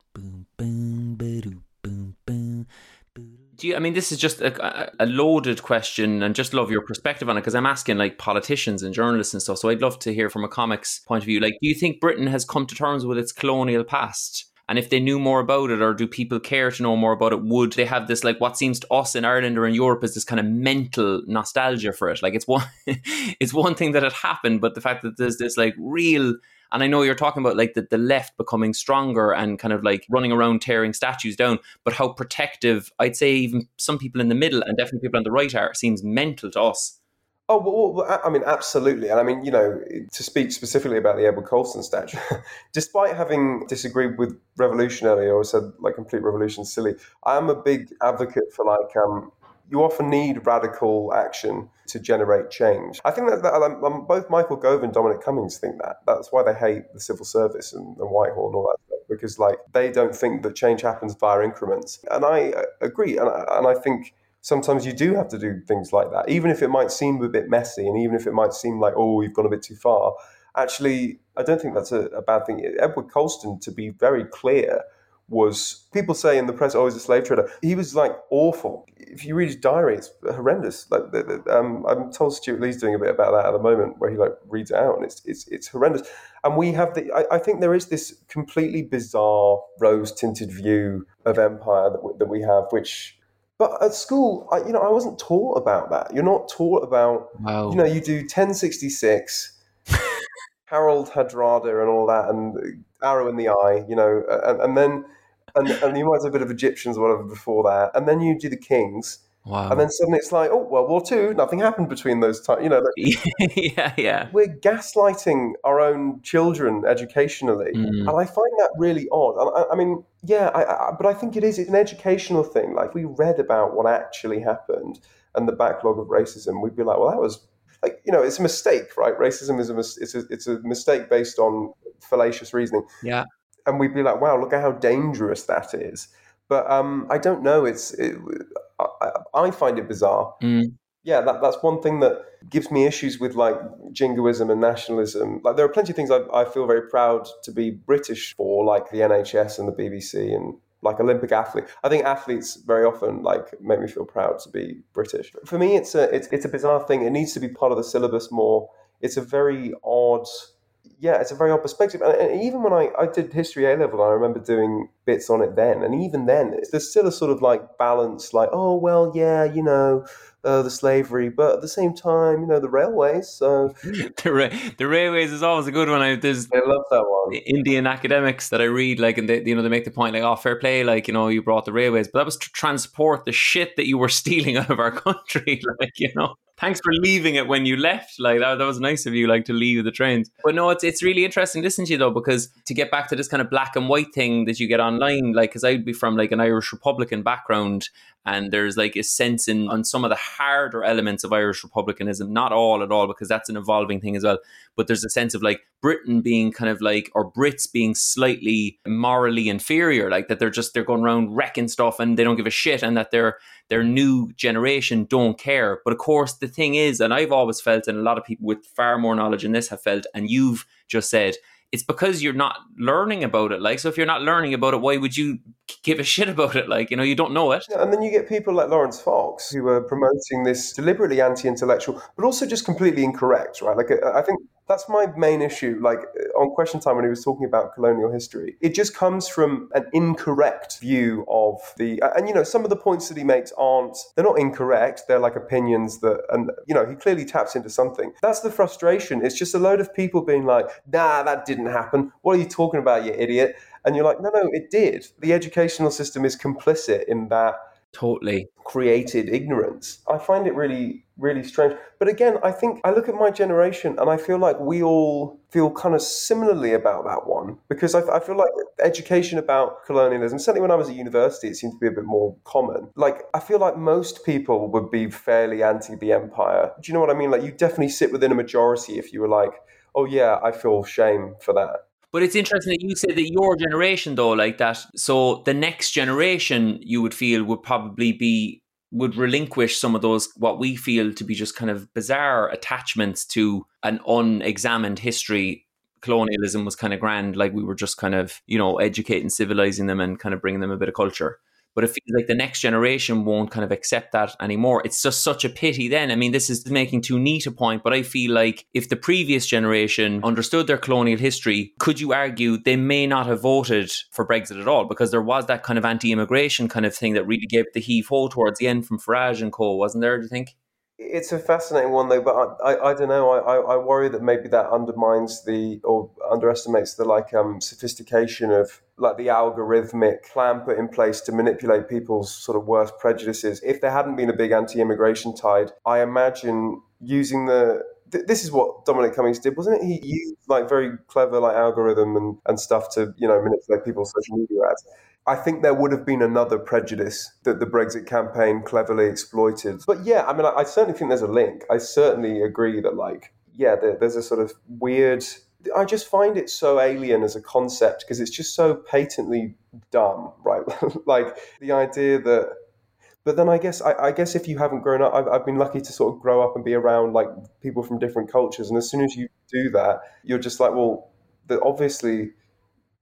Speaker 2: You, I mean, this is just a, a loaded question, and just love your perspective on it because I'm asking like politicians and journalists and stuff. So I'd love to hear from a comics point of view. Like, do you think Britain has come to terms with its colonial past? And if they knew more about it, or do people care to know more about it, would they have this like what seems to us in Ireland or in Europe is this kind of mental nostalgia for it? Like it's one, it's one thing that had happened, but the fact that there's this like real And I know you're talking about like the, the left becoming stronger and kind of like running around tearing statues down, but how protective I'd say even some people in the middle and definitely people on the right are seems mental to us.
Speaker 3: Oh, well, well, I mean, absolutely. And I mean, you know, to speak specifically about the Edward Colston statue, despite having disagreed with revolution earlier or said like complete revolution silly, I am a big advocate for like, um, you often need radical action to generate change. I think that, that um, um, both Michael Gove and Dominic Cummings think that. That's why they hate the civil service and, and Whitehall and all that stuff, because like they don't think that change happens via increments. And I uh, agree. And I, and I think sometimes you do have to do things like that, even if it might seem a bit messy and even if it might seem like, oh, we've gone a bit too far. Actually, I don't think that's a, a bad thing. Edward Colston, to be very clear, was people say in the press, oh, he's a slave trader. He was like awful. If you read his diary, it's horrendous. Like, um, I'm told Stewart Lee's doing a bit about that at the moment, where he like reads it out, and it's it's it's horrendous. And we have the, I, I think there is this completely bizarre rose tinted view of empire that, w- that we have, which but at school, I, you know, I wasn't taught about that. You're not taught about,
Speaker 2: Wow.
Speaker 3: you know, you do 1066, Harold Hardrada and all that, and Arrow in the Eye, you know, and, and then, and, and you might have a bit of Egyptians or whatever before that, and then you do the Kings,
Speaker 2: wow.
Speaker 3: and then suddenly it's like, oh, World War Two, nothing happened between those times, you know.
Speaker 2: Yeah, yeah.
Speaker 3: we're gaslighting our own children educationally,
Speaker 2: Mm.
Speaker 3: and I find that really odd. I, I mean, yeah, I, I, but I think it is it's an educational thing. Like, if we read about what actually happened and the backlog of racism, we'd be like, well, that was like, you know, it's a mistake, right? Racism is a mis- it's a, it's a mistake based on fallacious reasoning,
Speaker 2: Yeah.
Speaker 3: and we'd be like, wow, look at how dangerous that is. But um, I don't know. It's it, I, I- find it bizarre
Speaker 2: Mm.
Speaker 3: yeah, that, that's one thing that gives me issues with like jingoism and nationalism. Like there are plenty of things I, I feel very proud to be British for, like the NHS and the BBC and like Olympic athlete. I think athletes very often like make me feel proud to be British. For me, it's a it's, it's a bizarre thing. It needs to be part of the syllabus more. It's a very odd. Yeah, it's a very odd perspective. And, and even when I, I did history A level, I remember doing bits on it then. And even then, there's still a sort of like balance, like, oh, well, yeah, you know, uh, the slavery, but at the same time, you know, the railways. So
Speaker 2: the, ra- the railways is always a good one. I, there's
Speaker 3: I love that one.
Speaker 2: Indian academics that I read, like, and they, you know, they make the point, like, oh, fair play, like, you know, you brought the railways, but that was to transport the shit that you were stealing out of our country, like, you know. Thanks for leaving it when you left. Like that, that was nice of you, like to leave the trains. But no, it's it's really interesting listening to you though, because to get back to this kind of black and white thing that you get online, like, because I'd be from like an Irish Republican background, and there's like a sense in on some of the harder elements of Irish republicanism, not all at all, because that's an evolving thing as well. But there's a sense of like Britain being kind of like, or Brits being slightly morally inferior, like that they're just they're going around wrecking stuff and they don't give a shit, and that their their new generation don't care. But of course, the thing is, and I've always felt, and a lot of people with far more knowledge in this have felt, and you've just said. It's because you're not learning about it. Like, so if you're not learning about it, why would you give a shit about it? Like, you know, you don't know it.
Speaker 3: And then you get people like Laurence Fox who are promoting this deliberately anti-intellectual, but also just completely incorrect, right? Like uh, I think that's my main issue. Like uh, on Question Time when he was talking about colonial history, it just comes from an incorrect view of the. And you know, some of the points that he makes aren't. They're not incorrect. They're like opinions that, and you know, he clearly taps into something. That's the frustration. It's just a load of people being like, "Nah, that didn't happen. What are you talking about, you idiot?" And you're like, "No, no, it did. The educational system is complicit in that."
Speaker 2: Totally.
Speaker 3: created ignorance. I find it really, really strange. But again, I think I look at my generation and I feel like we all feel kind of similarly about that one because I, I feel like education about colonialism, certainly when I was at university, it seemed to be a bit more common. Like, I feel like most people would be fairly anti the empire. Do you know what I mean? Like, you definitely sit within a majority if you were like, oh, yeah, I feel shame for that.
Speaker 2: But it's interesting that you said that your generation, though, like that. So the next generation, you would feel would probably be would relinquish some of those what we feel to be just kind of bizarre attachments to an unexamined history. Colonialism was kind of grand, like we were just kind of you know educating, civilizing them, and kind of bringing them a bit of culture. But it feels like the next generation won't kind of accept that anymore. It's just such a pity then. I mean, this is making too neat a point, but I feel like if the previous generation understood their colonial history, could you argue they may not have voted for Brexit at all? Because there was that kind of anti immigration kind of thing that really gave the heave ho towards the end from Farage and Co., wasn't there, do you think?
Speaker 3: It's a fascinating one, though. But I, I, I don't know. I, I, worry that maybe that undermines the or underestimates the like um, sophistication of like the algorithmic plan put in place to manipulate people's sort of worst prejudices. If there hadn't been a big anti-immigration tide, I imagine using the th- this is what Dominic Cummings did, wasn't it? He used like very clever like algorithm and, and stuff to you know manipulate people's social media ads. I think there would have been another prejudice that the Brexit campaign cleverly exploited. But yeah, I mean, I, I certainly think there's a link. I certainly agree that like yeah, there, there's a sort of weird. I just find it so alien as a concept because it's just so patently dumb, right? like the idea that but then I guess I, I, guess if you haven't grown up, I've, I've been lucky to sort of grow up and be around like people from different cultures, and as soon as you do that, you're just like, well, the, obviously,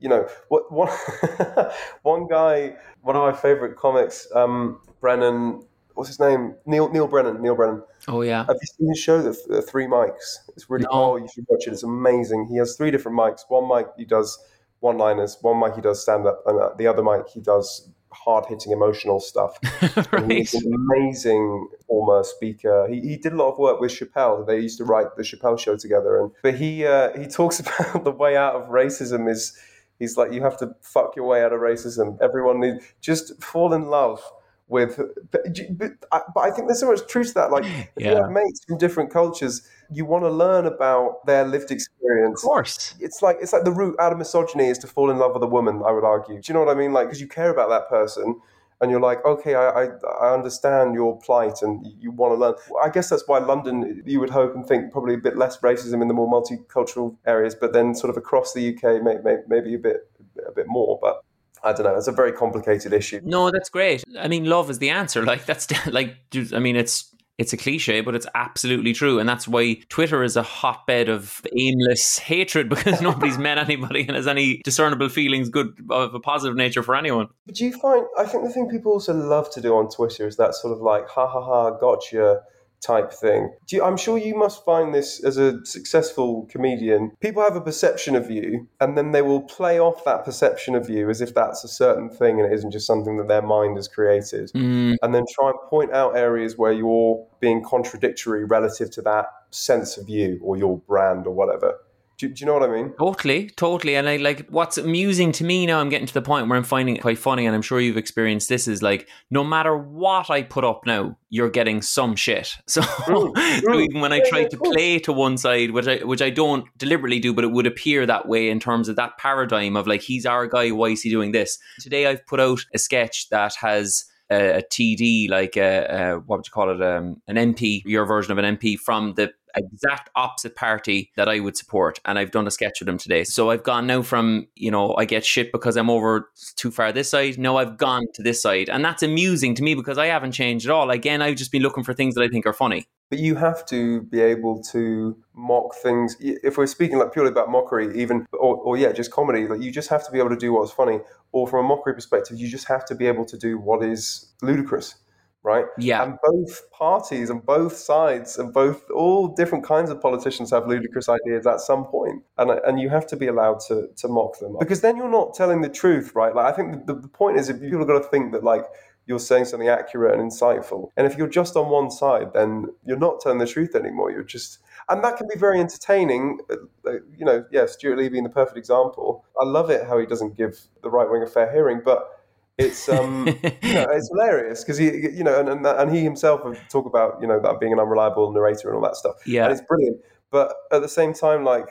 Speaker 3: you know, what one one guy, one of my favorite comics, um, Brennan, what's his name? Neal Neal Brennan. Neal Brennan.
Speaker 2: Oh yeah.
Speaker 3: Have you seen his show, the, the Three Mics? It's really
Speaker 2: No.
Speaker 3: cool. You should watch it. It's amazing. He has three different mics. One mic he does one liners. One mic he does stand up, and uh, the other mic he does hard hitting emotional stuff.
Speaker 2: Right.
Speaker 3: He's an amazing former speaker. He, he did a lot of work with Chappelle. They used to write the Chappelle show together. And but he uh, he talks about the way out of racism is he's like you have to fuck your way out of racism. Everyone need just fall in love with. But, but, I, but I think there's so much truth to that. Like if you
Speaker 2: Yeah.
Speaker 3: have mates from different cultures, you want to learn about their lived experience.
Speaker 2: Of course.
Speaker 3: it's like it's like the root out of misogyny is to fall in love with a woman. I would argue. Do you know what I mean? Like because you care about that person, and you're like, okay, I, I I understand your plight, and you want to learn. I guess that's why London, you would hope and think, probably a bit less racism in the more multicultural areas, but then sort of across the UK, may, may, maybe a bit a bit more. But I don't know. It's a very complicated issue.
Speaker 2: No, that's great. I mean, love is the answer. Like that's like, I mean, it's it's a cliche, but it's absolutely true, and that's why Twitter is a hotbed of aimless hatred because nobody's met anybody and has any discernible feelings, good of a positive nature for anyone.
Speaker 3: But do you find? I think the thing people also love to do on Twitter is that sort of like ha ha ha gotcha type thing. Do you, I'm sure you must find this as a successful comedian. People have a perception of you, and then they will play off that perception of you as if that's a certain thing and it isn't just something that their mind has created.
Speaker 2: Mm,
Speaker 3: And then try and point out areas where you're being contradictory relative to that sense of you or your brand or whatever. Do, do you know what I mean?
Speaker 2: Totally, totally. And I like what's amusing to me now, I'm getting to the point where I'm finding it quite funny, and I'm sure you've experienced this is like no matter what I put up now, you're getting some shit. So, so
Speaker 3: mm.
Speaker 2: even when I try to play to one side, which I which I don't deliberately do, but it would appear that way in terms of that paradigm of like he's our guy, why is he doing this? Today I've put out a sketch that has a, a TD, like a, a what would you call it, um, an MP, your version of an MP from the exact opposite party that I would support, and I've done a sketch with them today. So I've gone now from you know I get shit because I'm over too far this side. No, I've gone to this side, and that's amusing to me because I haven't changed at all. Again, I've just been looking for things that I think are funny.
Speaker 3: But you have to be able to mock things. If we're speaking like purely about mockery, even or, or yeah, just comedy, like you just have to be able to do what's funny. Or from a mockery perspective, you just have to be able to do what is ludicrous, right?
Speaker 2: Yeah,
Speaker 3: And both parties and both sides and both all different kinds of politicians have ludicrous ideas at some point, and and you have to be allowed to to mock them because then you're not telling the truth, right? Like I think the, the point is if people have got to think that like you're saying something accurate and insightful, and if you're just on one side, then you're not telling the truth anymore. You're just and that can be very entertaining. uh, You know, yeah, Stewart Lee being the perfect example. I love it how he doesn't give the right wing a fair hearing, but it's um, you know, it's hilarious because he, you know, and, and and he himself would talk about you know that being an unreliable narrator and all that stuff.
Speaker 2: yeah.
Speaker 3: And it's brilliant. But at the same time, like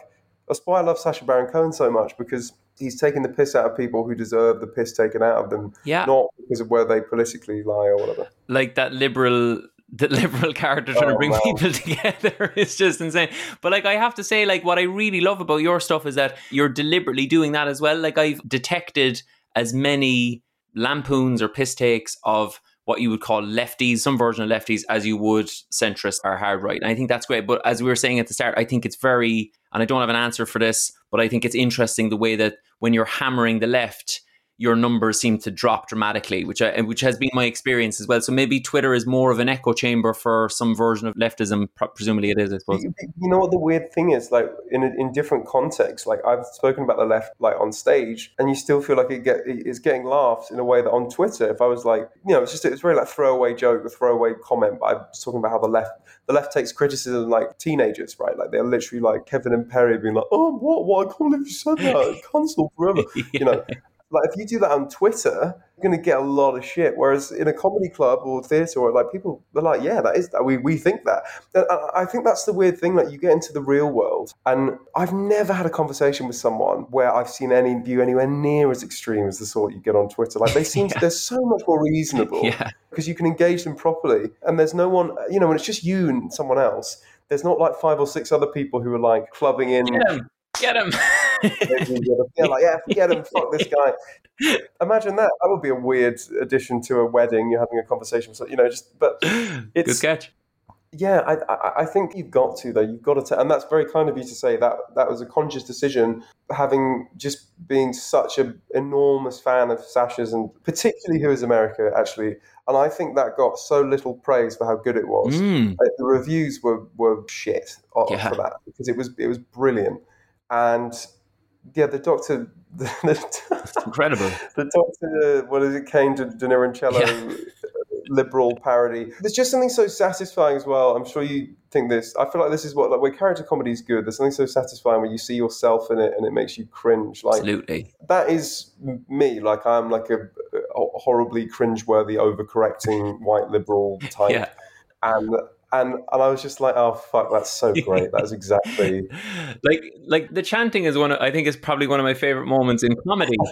Speaker 3: that's why I love Sacha Baron Cohen so much because he's taking the piss out of people who deserve the piss taken out of them,
Speaker 2: Yeah,
Speaker 3: not because of where they politically lie or whatever.
Speaker 2: like that liberal the liberal character trying to
Speaker 3: Oh,
Speaker 2: bring
Speaker 3: wow.
Speaker 2: people together is just insane. But like I have to say, like what I really love about your stuff is that you're deliberately doing that as well. Like I've detected as many lampoons or piss takes of what you would call lefties, some version of lefties, as you would centrist or hard right. And I think that's great. But as we were saying at the start, I think it's very, and I don't have an answer for this, but I think it's interesting the way that when you're hammering the left, your numbers seem to drop dramatically, which uh, I, which has been my experience as well. So maybe Twitter is more of an echo chamber for some version of leftism. Presumably, it is. I suppose.
Speaker 3: You, you know what the weird thing is? Like in in different contexts, like I've spoken about the left, like on stage, and you still feel like it get it's getting laughs in a way that on Twitter, if I was like, you know, it's just it's very like throwaway joke, a throwaway comment, but I was talking about how the left the left takes criticism like teenagers, right? Like they're literally like Kevin and Perry being like, "Oh, what? What? I can't believe you said that. Cancel forever." You know, like if you do that on Twitter, you're going to get a lot of shit. Whereas in a comedy club or theatre, or like people, they're like, yeah, that is that. We, we think that. And I think that's the weird thing. Like you get into the real world, and I've never had a conversation with someone where I've seen any view anywhere near as extreme as the sort you get on Twitter. Like they seem,
Speaker 2: Yeah.
Speaker 3: they're so much more reasonable
Speaker 2: yeah,
Speaker 3: because you can engage them properly, and there's no one, you know, when it's just you and someone else. There's not like five or six other people who are like clubbing in
Speaker 2: him, get him.
Speaker 3: yeah, like, yeah, forget him, fuck this guy. Imagine that. That would be a weird addition to a wedding. You're having a conversation, so you know, just but
Speaker 2: Good
Speaker 3: It's-
Speaker 2: sketch.
Speaker 3: yeah, I, I, I think you've got to though. You've got to, t- and that's very kind of you to say that. That was a conscious decision, having just being such an enormous fan of Sacha's, and particularly Who Is America, actually. And I think that got so little praise for how good it was.
Speaker 2: Mm.
Speaker 3: Like, the reviews were, were shit
Speaker 2: Yeah.
Speaker 3: for that because it was it was brilliant, and yeah, the Doctor, the, the,
Speaker 2: Incredible.
Speaker 3: the Doctor, what is it, Kane De, De Nironchello
Speaker 2: Yeah.
Speaker 3: Uh, liberal parody. There's just something so satisfying as well. I'm sure you think this. I feel like this is what like where character comedy is good. There's something so satisfying when you see yourself in it and it makes you cringe. Like
Speaker 2: Absolutely.
Speaker 3: that is me. Like I'm like a, a horribly cringeworthy, overcorrecting white liberal type,
Speaker 2: Yeah.
Speaker 3: and and and I was just like, oh fuck, that's so great. That's exactly.
Speaker 2: like like the chanting is one of, I think is probably one of my favorite moments in comedy.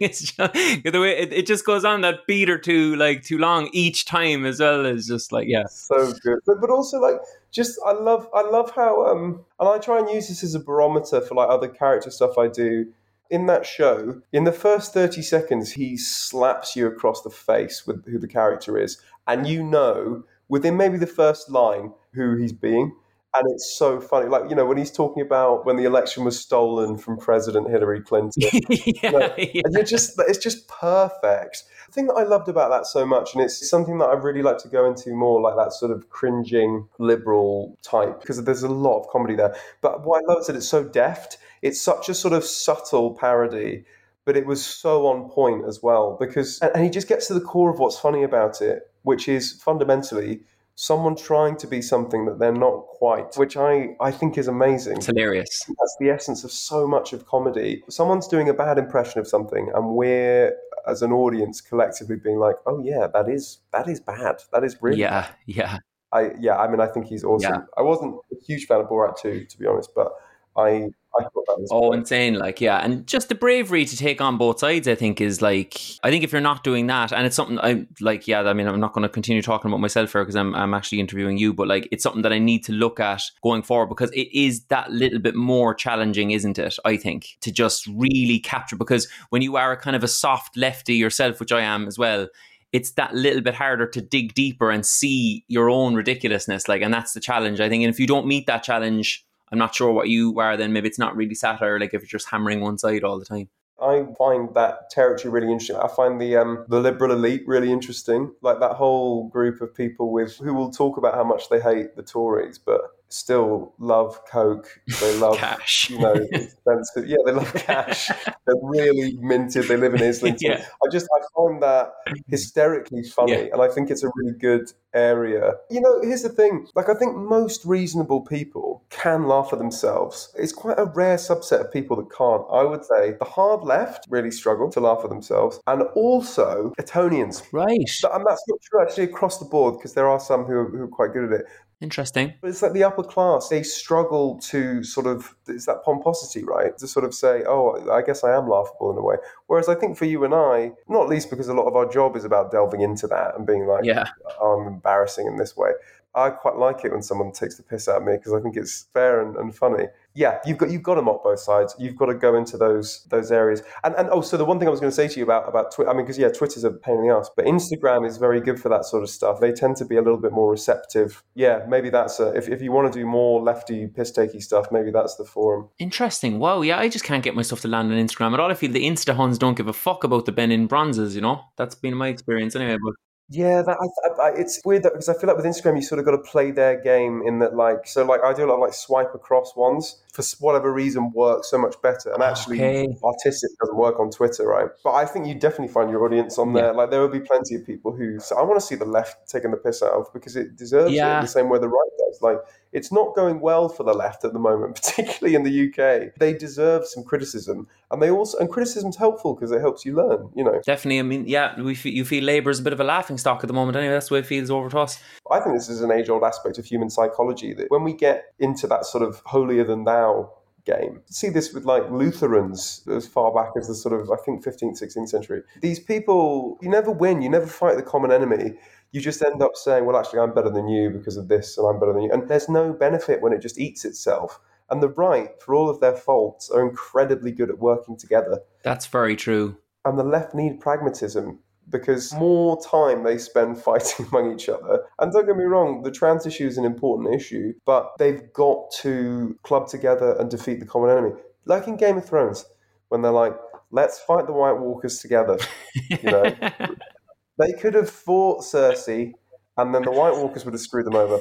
Speaker 2: Is just, the way it, it just goes on that beat or two like too long each time as well is just like yeah.
Speaker 3: so good but, but also like just i love i love how um and i try and use this as a barometer for like other character stuff i do in that show in the first 30 seconds he slaps you across the face with who the character is and you know within maybe the first line who he's being and it's so funny like you know when he's talking about when the election was stolen from president hillary clinton
Speaker 2: yeah,
Speaker 3: No,
Speaker 2: yeah.
Speaker 3: and you're just it's just perfect. The thing that I loved about that so much, and it's something that I really like to go into more, like that sort of cringing liberal type, because there's a lot of comedy there. But what I love is that it's so deft. It's such a sort of subtle parody, but it was so on point as well. Because and he just gets to the core of what's funny about it, which is fundamentally someone trying to be something that they're not quite, which I, I think is amazing
Speaker 2: It's hilarious.
Speaker 3: that's the essence of so much of comedy. Someone's doing a bad impression of something, and we're as an audience collectively being like, "Oh yeah, that is that is bad. That is really."
Speaker 2: Yeah, yeah.
Speaker 3: I yeah. I mean, I think he's awesome.
Speaker 2: Yeah.
Speaker 3: I wasn't a huge fan of Borat too, to be honest, but I I thought that was
Speaker 2: Oh, insane! Like, yeah, and just the bravery to take on both sides. I think is like, I think if you're not doing that, and it's something I'm, like. Yeah, I mean, I'm not going to continue talking about myself here because I'm I'm actually interviewing you, but like, it's something that I need to look at going forward because it is that little bit more challenging, isn't it? I think to just really capture because when you are a kind of a soft lefty yourself, which I am as well. It's that little bit harder to dig deeper and see your own ridiculousness, like, and that's the challenge, I think. And if you don't meet that challenge, I'm not sure what you are, then maybe it's not really satire, like if you're just hammering one side all the time.
Speaker 3: I find that territory really interesting. I find the um, the liberal elite really interesting. Like that whole group of people with who will talk about how much they hate the Tories, but still love Coke. They love
Speaker 2: Cash.
Speaker 3: you know expensive. Yeah, they love cash. They're really minted. They live in Islington.
Speaker 2: Yeah.
Speaker 3: I just I find that hysterically funny,
Speaker 2: Yeah.
Speaker 3: and I think it's a really good area. You know, here's the thing. Like I think most reasonable people can laugh at themselves. It's quite a rare subset of people that can't. I would say the hard left really struggle to laugh at themselves, and also Etonians.
Speaker 2: Right.
Speaker 3: So- And that's not true actually across the board because there are some who are, who are quite good at it.
Speaker 2: Interesting.
Speaker 3: But it's like the upper class, they struggle to sort of, it's that pomposity, right? To sort of say, oh, I guess I am laughable in a way. Whereas I think for you and I, not least because a lot of our job is about delving into that and being like,
Speaker 2: Yeah.
Speaker 3: oh, I'm embarrassing in this way. I quite like it when someone takes the piss out of me because I think it's fair and, and funny. Yeah, you've got you've got to mock both sides. You've got to go into those those areas. And and also the one thing I was going to say to you about about Twitter, I mean, because yeah, Twitter's a pain in the ass, but Instagram is very good for that sort of stuff. They tend to be a little bit more receptive. Yeah, maybe that's a, if if you want to do more lefty piss takey stuff, maybe that's the forum.
Speaker 2: Interesting. Wow. Yeah, I just can't get myself to land on Instagram at all. I feel the Insta Huns don't give a fuck about the Benin bronzes, you know? That's been my experience anyway. But
Speaker 3: Yeah, that, I, I, it's weird that because I feel like with Instagram you sort of got to play their game in that like so like I do a lot of like swipe across ones for whatever reason works so much better. And actually,
Speaker 2: Okay.
Speaker 3: artistic doesn't work on Twitter, right? But I think you definitely find your audience on there. Like there will be plenty of people who say, I want to see the left taking the piss out of because it deserves it
Speaker 2: Yeah.
Speaker 3: in the same way the right does. Like it's not going well for the left at the moment, particularly in the UK. They deserve some criticism, and they also and criticism's helpful because it helps you learn. You know,
Speaker 2: Definitely. I mean, yeah, we you feel Labour is a bit of a laughing stock at the moment. Anyway, that's the way it feels over to us.
Speaker 3: I think this is an age-old aspect of human psychology that when we get into that sort of holier than thou game, see this with like Lutherans as far back as the sort of I think 15th, 16th century. These people, you never win, you never fight the common enemy. You just end up saying, "Well, actually, I'm better than you because of this, and I'm better than you." And there's no benefit when it just eats itself. And the right, for all of their faults, are incredibly good at working together
Speaker 2: That's very true.
Speaker 3: and the left need pragmatism because more time they spend fighting among each other. And don't get me wrong, the trans issue is an important issue, but they've got to club together and defeat the common enemy. Like in Game of Thrones, when they're like, let's fight the White Walkers together. You know, they could have fought Cersei and then the White Walkers would have screwed them over.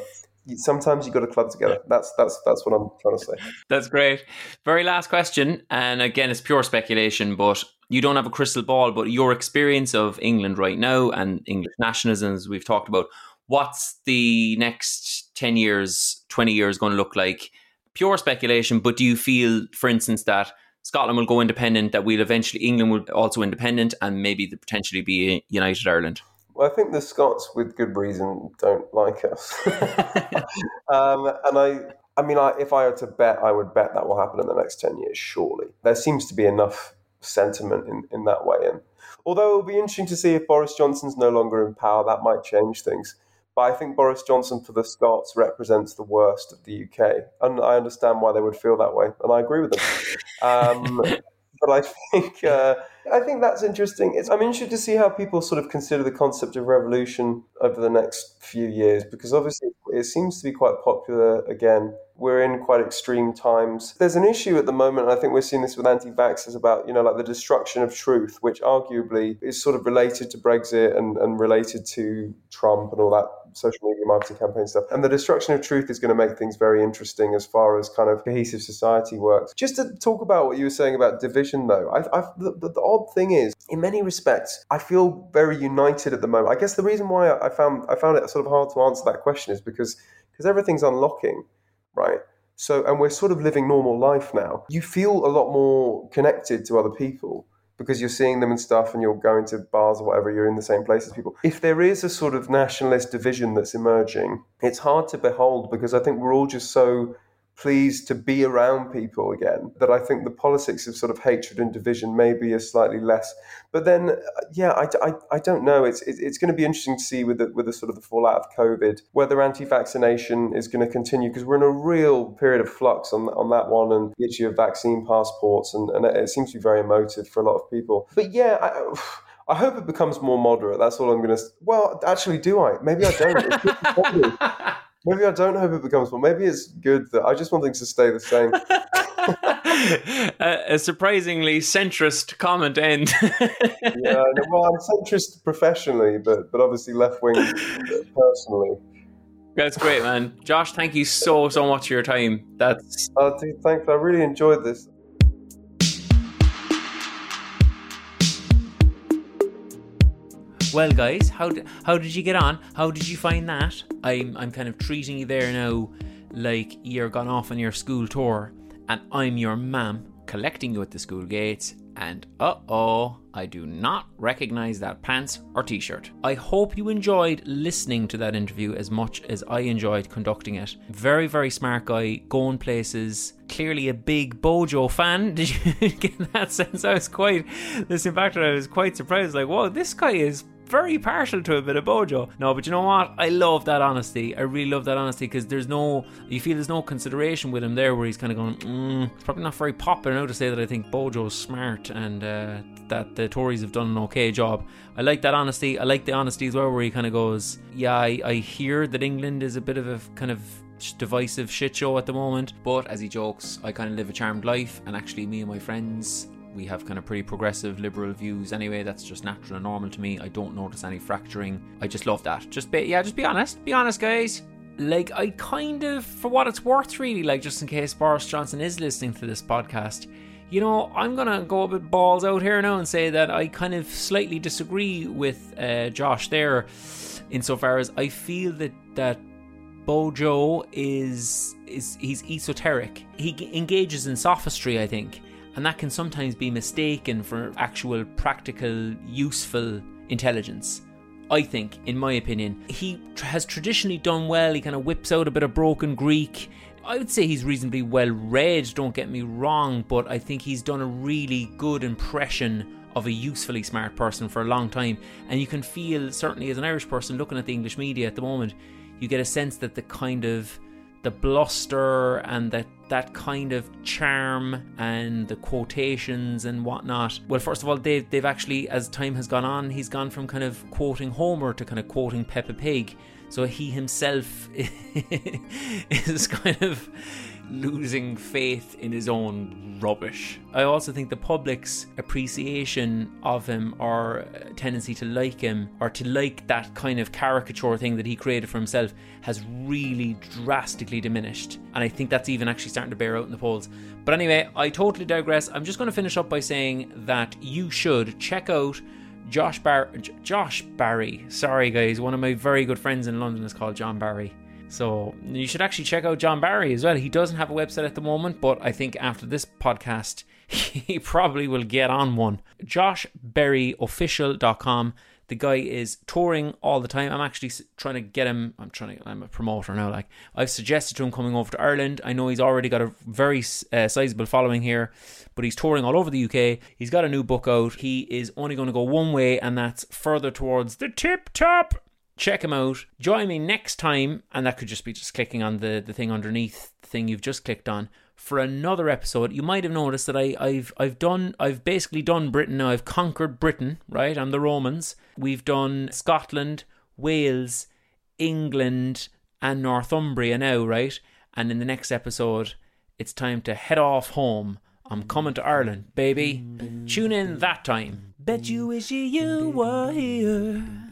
Speaker 3: Sometimes you've got to club together. That's that's that's what I'm trying to say.
Speaker 2: That's great. Very last question, and again, it's pure speculation, but you don't have a crystal ball. But your experience of England right now and English nationalism, as we've talked about, what's the next 10 years, 20 years going to look like? Pure speculation, but do you feel, for instance, that Scotland will go independent, that we'll eventually, England will also independent, and maybe the potentially be a United Ireland?
Speaker 3: Well, I think the Scots, with good reason, don't like us. um, and I, I mean, I, if I were to bet, I would bet that will happen in the next ten years. Surely, there seems to be enough sentiment in, in that way. And although it'll be interesting to see if Boris Johnson's no longer in power, that might change things. But I think Boris Johnson for the Scots represents the worst of the UK, and I understand why they would feel that way, and I agree with them. Um, but I think uh, I think that's interesting. It's, I'm interested to see how people sort of consider the concept of revolution over the next few years, because obviously it seems to be quite popular again. We're in quite extreme times. There's an issue at the moment, and I think we're seeing this with anti-vaxxers about, you know, like the destruction of truth, which arguably is sort of related to Brexit and, and related to Trump and all that social media marketing campaign stuff. And the destruction of truth is going to make things very interesting as far as kind of cohesive society works. Just to talk about what you were saying about division, though, I, I, the, the, the odd thing is, in many respects, I feel very united at the moment. I guess the reason why I found I found it sort of hard to answer that question is because because everything's unlocking, right? So, and we're sort of living normal life now. You feel a lot more connected to other people because you're seeing them and stuff and you're going to bars or whatever, you're in the same place as people. If there is a sort of nationalist division that's emerging, it's hard to behold because I think we're all just so pleased to be around people again that I think the politics of sort of hatred and division maybe is slightly less. But then, uh, yeah, I, I, I don't know. It's it, it's going to be interesting to see with the, with the sort of the fallout of COVID whether anti-vaccination is going to continue because we're in a real period of flux on on that one and the issue of vaccine passports and, and it seems to be very emotive for a lot of people. But yeah, I, I hope it becomes more moderate. That's all I'm going to. Well, actually, do I? Maybe I don't. Maybe I don't hope it becomes more. Maybe it's good that I just want things to stay the same.
Speaker 2: a, a surprisingly centrist comment end.
Speaker 3: yeah, well, I'm centrist professionally, but but obviously left wing personally.
Speaker 2: That's great, man. Josh, thank you so so much for your time. That's
Speaker 3: Uh, dude, thanks. I really enjoyed this.
Speaker 2: Well, guys. How d- how did you get on? How did you find that? I'm I'm kind of treating you there now, like you're gone off on your school tour, and I'm your ma'am collecting you at the school gates. And uh oh, I do not recognize that pants or t shirt. I hope you enjoyed listening to that interview as much as I enjoyed conducting it. Very, very smart guy, going places. Clearly a big Bojo fan. Did you get that sense? I was quite, listening back to it, I was quite surprised. Like, whoa, this guy is very partial to a bit of Bojo. No, but you know what? I love that honesty. I really love that honesty because there's no, you feel there's no consideration with him there where he's kind of going, mm, it's probably not very popular now to say that I think Bojo's smart and uh, that the Tories have done an okay job. I like that honesty. I like the honesty as well where he kind of goes, yeah, I, I hear that England is a bit of a kind of divisive shit show at the moment, but as he jokes, I kind of live a charmed life and actually me and my friends we have kind of pretty progressive liberal views anyway. That's just natural and normal to me. I don't notice any fracturing. I just love that. Just be yeah just be honest. Be honest guys. Like I kind of, for what it's worth, really, like just in case Boris Johnson is listening to this podcast, you know, I'm gonna go a bit balls out here now and say that I kind of slightly disagree with uh, Josh there, insofar as I feel that that Bojo is is he's esoteric. He engages in sophistry, I think, and that can sometimes be mistaken for actual practical, useful intelligence. I think, in my opinion, he has traditionally done well. He kind of whips out a bit of broken Greek. I would say he's reasonably well read, don't get me wrong, but I think he's done a really good impression of a usefully smart person for a long time. And you can feel, certainly as an Irish person looking at the English media at the moment, you get a sense that the kind of the bluster and that that kind of charm and the quotations and whatnot. Well, first of all, they've they've actually, as time has gone on, he's gone from kind of quoting Homer to kind of quoting Peppa Pig. So he himself is kind of losing faith in his own rubbish. I also think the public's appreciation of him or tendency to like him or to like that kind of caricature thing that he created for himself has really drastically diminished. And I think that's even actually starting to bear out in the polls. But anyway, I totally digress. I'm just going to finish up by saying that you should check out Josh Bar Josh Barry. Sorry guys, one of my very good friends in London is called John Barry. So you should actually check out John Barry as well. He doesn't have a website at the moment, but I think after this podcast, he probably will get on one. JoshBerryOfficial.com. The guy is touring all the time. I'm actually trying to get him. I'm trying to. I'm a promoter now. Like I've suggested to him coming over to Ireland. I know he's already got a very uh, sizable following here, but he's touring all over the UK. He's got a new book out. He is only going to go one way, and that's further towards the tip top check him out. Join me next time, and that could just be just clicking on the, the thing underneath the thing you've just clicked on for another episode. You might have noticed that I, I've I've done I've basically done Britain now. I've conquered Britain, right? I'm the Romans. We've done Scotland, Wales, England, and Northumbria now, right? And in the next episode, it's time to head off home. I'm coming to Ireland, baby. Tune in that time.
Speaker 1: Bet you wish you were here.